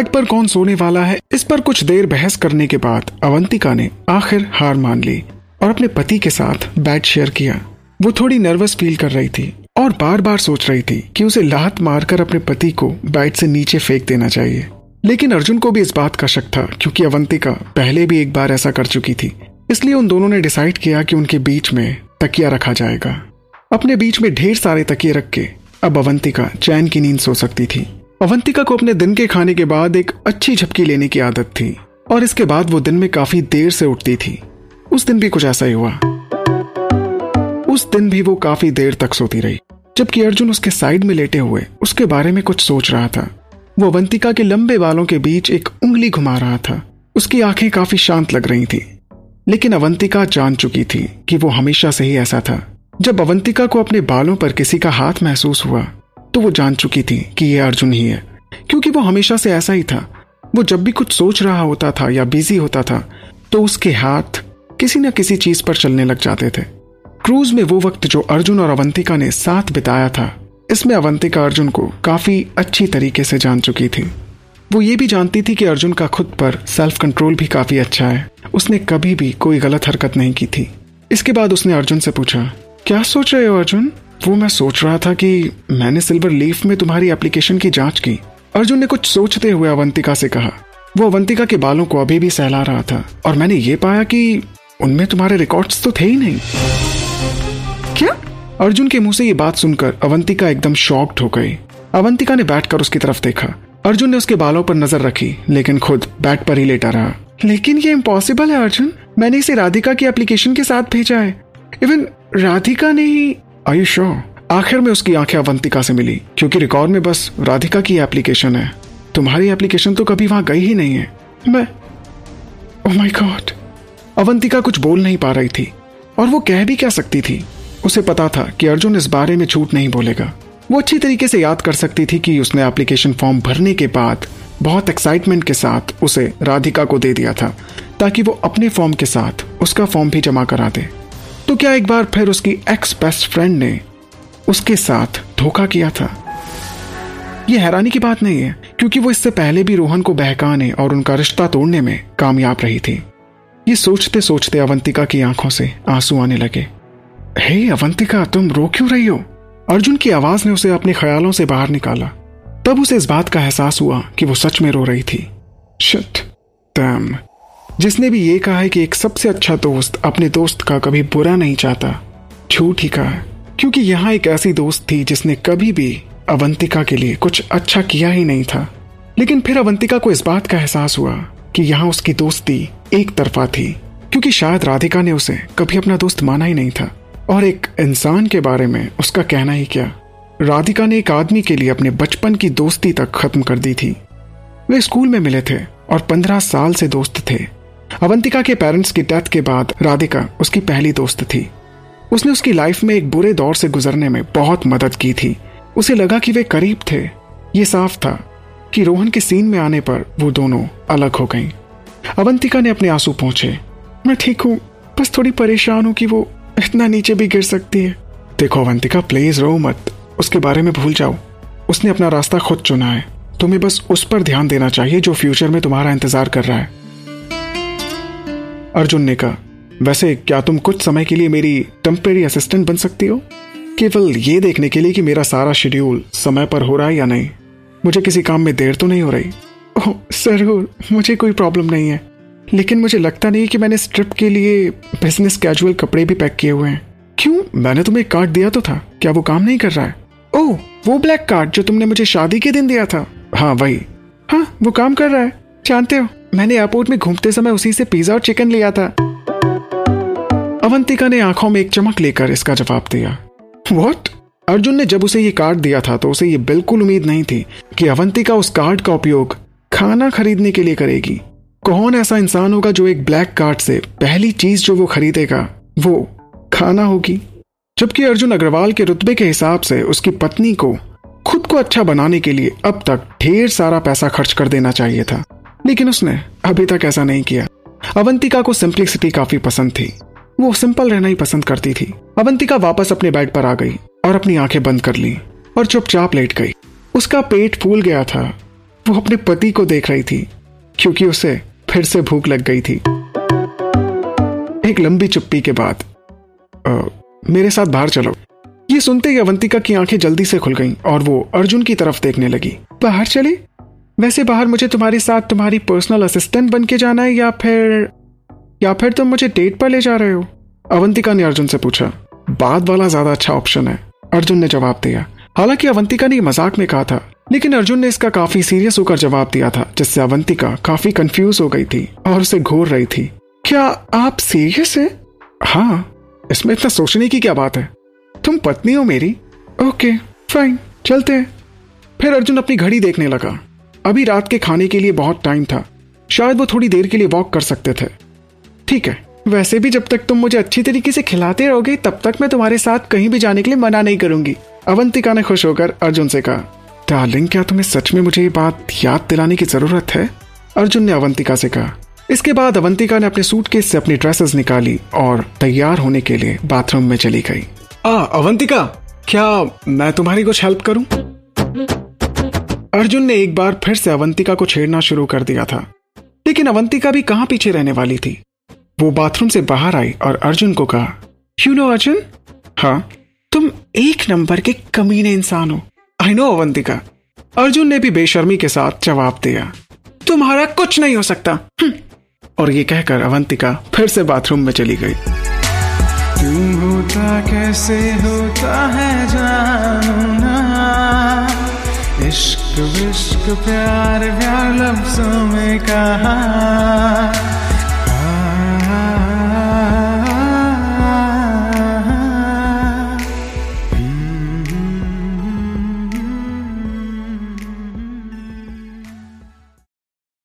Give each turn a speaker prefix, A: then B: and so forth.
A: Bed पर कौन सोने वाला है? इस पर कुछ देर बहस करने के बाद अवंतिका ने आखिर हार मान ली और अपने पति के साथ बेड शेयर किया। वो थोड़ी नर्वस फील कर रही थी और बार बार सोच रही थी कि उसे लात मारकर अपने पति को बेड से नीचे फेंक देना चाहिए। लेकिन अर्जुन को भी इस बात का शक था क्योंकि अवंतिका पहले भी एक बार ऐसा कर चुकी थी। इसलिए उन दोनों ने डिसाइड किया कि उनके बीच में तकिया रखा जाएगा। अपने बीच में ढेर सारे तकिए रख के अब अवंतिका चैन की नींद सो सकती थी। अवंतिका को अपने दिन के खाने के बाद एक अच्छी झपकी लेने की आदत थी, और इसके बाद वो दिन में काफ़ी देर से उठती थी। उस दिन भी कुछ ऐसा ही हुआ। उस दिन भी वो काफ़ी देर तक सोती रही, जबकि अर्जुन उसके साइड में लेटे हुए, उसके बारे में कुछ सोच रहा था। वो अवंतिका के लंबे बालों के बीच एक उंगली घुमा रहा था। उसकी आँखें काफ़ी शांत लग रही थी। लेकिन अवंतिका जान चुकी थी कि वो हमेशा से ही ऐसा था। जब अवंतिका को अपने बालों पर किसी का हाथ महसूस हुआ तो वो जान चुकी थी कि ये अर्जुन ही है, क्योंकि वो हमेशा से ऐसा ही था। वो जब भी कुछ सोच रहा होता था या बिज़ी होता था तो उसके हाथ किसी न किसी चीज़ पर चलने लग जाते थे। क्रूज में वो वक्त जो अर्जुन और अवंतिका ने साथ बिताया था, इसमें अवंतिका अर्जुन को काफ़ी अच्छी तरीके से जान चुकी थी। वो ये भी जानती थी कि अर्जुन का खुद पर सेल्फ कंट्रोल भी काफ़ी अच्छा है। उसने कभी भी कोई गलत हरकत नहीं की थी। इसके बाद उसने अर्जुन से पूछा, क्या सोच रहे हो अर्जुन? वो मैं सोच रहा था कि मैंने सिल्वर लीफ में तुम्हारी एप्लीकेशन की जाँच की। अर्जुन ने कुछ सोचते हुए अवंतिका से कहा। वो अवंतिका के बालों को अभी भी सहला रहा था और मैंने ये पाया कि उनमें तुम्हारे रिकॉर्ड्स तो थे ही नहीं। क्या? अर्जुन के मुँह से ये बात सुनकर अवंतिका एकदम शॉक्ड हो गई। अवंतिका ने बैठकर उसकी तरफ़ देखा। अर्जुन ने उसके बालों पर नज़र रखी, लेकिन खुद बैट पर ही लेटा रहा। लेकिन ये इम्पॉसिबल है, अर्जुन। मैंने इसे राधिका की एप्लीकेशन के साथ भेजा है। इवन राधिका ने ही आयुष आखिर में उसकी आँखें अवंतिका से मिली, क्योंकि रिकॉर्ड में बस राधिका की एप्लीकेशन है। तुम्हारी एप्लीकेशन तो कभी वहाँ गई ही नहीं है। मैं ओह माय गॉड अवंतिका कुछ बोल नहीं पा रही थी, और वो कह भी क्या सकती थी? उसे पता था कि अर्जुन इस बारे में झूठ नहीं बोलेगा। वो अच्छी तरीके से याद कर सकती थी कि उसने एप्लीकेशन फॉर्म भरने के बाद बहुत एक्साइटमेंट के साथ उसे राधिका को दे दिया था, ताकि वो अपने फॉर्म के साथ उसका फॉर्म भी जमा करा दे। तो क्या एक बार फिर उसकी एक्स बेस्ट फ्रेंड ने उसके साथ धोखा किया था? यह हैरानी की बात नहीं है, क्योंकि वो इससे पहले भी रोहन को बहकाने और उनका रिश्ता तोड़ने में कामयाब रही थी। ये सोचते सोचते अवंतिका की आँखों से आँसू आने लगे। हे अवंतिका, तुम रो क्यों रही हो? अर्जुन की आवाज़ ने उसे अपने ख्यालों से बाहर निकाला। तब उसे इस बात का एहसास हुआ कि वो सच में रो रही थी। शिट तम जिसने भी ये कहा है कि एक सबसे अच्छा दोस्त अपने दोस्त का कभी बुरा नहीं चाहता, झूठ ही कहा क्योंकि यहाँ एक ऐसी दोस्त थी जिसने कभी भी अवंतिका के लिए कुछ अच्छा किया ही नहीं था। लेकिन फिर अवंतिका को इस बात का एहसास हुआ कि यहाँ उसकी दोस्ती एक तरफा थी, क्योंकि शायद राधिका ने उसे कभी अपना दोस्त माना ही नहीं था। और एक इंसान के बारे में उसका कहना ही क्या, राधिका ने एक आदमी के लिए अपने बचपन की दोस्ती तक खत्म कर दी थी। वे स्कूल में मिले थे और पंद्रह साल से दोस्त थे। अवंतिका के पेरेंट्स की डेथ के बाद राधिका, उसकी पहली दोस्त थी। उसने उसकी लाइफ में एक बुरे दौर से गुजरने में बहुत मदद की थी। उसे लगा कि वे करीब थे। ये साफ़ था कि रोहन के सीन में आने पर वो दोनों अलग हो गईं। अवंतिका ने अपने आँसू पहुँचे मैं ठीक हूँ, बस थोड़ी परेशान हूँ कि वो इतना नीचे भी गिर सकती है। देखो अवंतिका प्लीज़ रो मत। उसके बारे में भूल जाओ। उसने अपना रास्ता खुद चुना है। तुम्हें बस उस पर ध्यान देना चाहिए जो फ्यूचर में तुम्हारा इंतज़ार कर रहा है। अर्जुन ने कहा, वैसे क्या तुम कुछ समय के लिए मेरी टेम्परेरी असिस्टेंट बन सकती हो? केवल ये देखने के लिए कि मेरा सारा शेड्यूल समय पर हो रहा है या नहीं। मुझे किसी काम में देर तो नहीं हो रही। ओह, ज़रूर, मुझे कोई प्रॉब्लम नहीं है। लेकिन मुझे लगता नहीं कि मैंने इस ट्रिप के लिए बिज़नेस कैजुअल कपड़े भी पैक किए हुए हैं। क्यों? मैंने तुम्हें कार्ड दिया तो था। क्या वो काम नहीं कर रहा है? ओह, वो ब्लैक कार्ड जो तुमने मुझे शादी के दिन दिया था। हाँ वही। हाँ वो काम कर रहा है। जानते हो? मैंने एयरपोर्ट में घूमते समय उसी से पिज्जा और चिकन लिया था। अवंतिका ने आँखों में एक चमक लेकर इसका जवाब दिया। वॉट अर्जुन ने जब उसे ये कार्ड दिया था तो उसे ये बिल्कुल उम्मीद नहीं थी कि अवंतिका उस कार्ड का उपयोग खाना खरीदने के लिए करेगी। कौन ऐसा इंसान होगा जो एक ब्लैक कार्ड से पहली चीज़ जो वो खरीदेगा, वो खाना होगी? जबकि अर्जुन अग्रवाल के रुतबे के हिसाब से उसकी पत्नी को खुद को अच्छा बनाने के लिए अब तक ढेर सारा पैसा खर्च कर देना चाहिए था। लेकिन उसने अभी तक ऐसा नहीं किया। अवंतिका को सिंप्लिसिटी काफ़ी पसंद थी। वो सिंपल रहना ही पसंद करती थी। अवंतिका वापस अपने बेड पर आ गई और अपनी आँखें बंद कर ली और चुपचाप लेट गई। उसका पेट फूल गया था। वो अपने पति को देख रही थी क्योंकि उसे फिर से भूख लग गई थी। एक लंबी चुप्पी के बाद आ, मेरे साथ बाहर चलो। ये सुनते ही अवंतिका की आँखें जल्दी से खुल गईं और वो अर्जुन की तरफ़ देखने लगी। बाहर चले? वैसे बाहर मुझे तुम्हारे साथ तुम्हारी पर्सनल असिस्टेंट बन के जाना है या फिर या फिर तुम मुझे डेट पर ले जा रहे हो? अवंतिका ने अर्जुन से पूछा। बाद वाला ज़्यादा अच्छा ऑप्शन है। अर्जुन ने जवाब दिया। हालाँकि अवंतिका ने मज़ाक में कहा था, लेकिन अर्जुन ने इसका काफ़ी सीरियस होकर जवाब दिया था, जिससे अवंतिका काफ़ी कंफ्यूज हो गई थी और उसे घूर रही थी। क्या आप सीरियस है? हाँ इसमें इतना सोचने की क्या बात है? तुम पत्नी हो मेरी? ओके फाइन चलते हैं। फिर अर्जुन अपनी घड़ी देखने लगा। अभी रात के खाने के लिए बहुत टाइम था। शायद वो थोड़ी देर के लिए वॉक कर सकते थे। ठीक है, वैसे भी जब तक तुम मुझे अच्छी तरीके से खिलाते रहोगे, तब तक मैं तुम्हारे साथ कहीं भी जाने के लिए मना नहीं करूँगी। अवंतिका ने खुश होकर अर्जुन से कहा डार्लिंग क्या तुम्हें सच में मुझे ये बात याद दिलाने की ज़रूरत है? अर्जुन ने अवंतिका से कहा, इसके बाद अवंतिका ने अपने सूटकेस से अपनी ड्रेसेस निकाली और तैयार होने के लिए बाथरूम में चली गई। आ, अवंतिका, क्या मैं तुम्हारी कुछ हेल्प करूँ? अर्जुन ने एक बार फिर से अवंतिका को छेड़ना शुरू कर दिया था। लेकिन अवंतिका भी कहाँ पीछे रहने वाली थी? वो बाथरूम से बाहर आई और अर्जुन को कहा यू नो अर्जुन? हाँ तुम एक नंबर के कमीने इंसान हो। I know Avantika. अर्जुन ने भी बेशर्मी के साथ जवाब दिया, तुम्हारा कुछ नहीं हो सकता। हम्म। और ये कहकर अवंतिका फिर से बाथरूम में चली गई।
B: तू होता कैसे होता है जानना इश्क विश्क प्यार प्यार लफ्जों में कहा?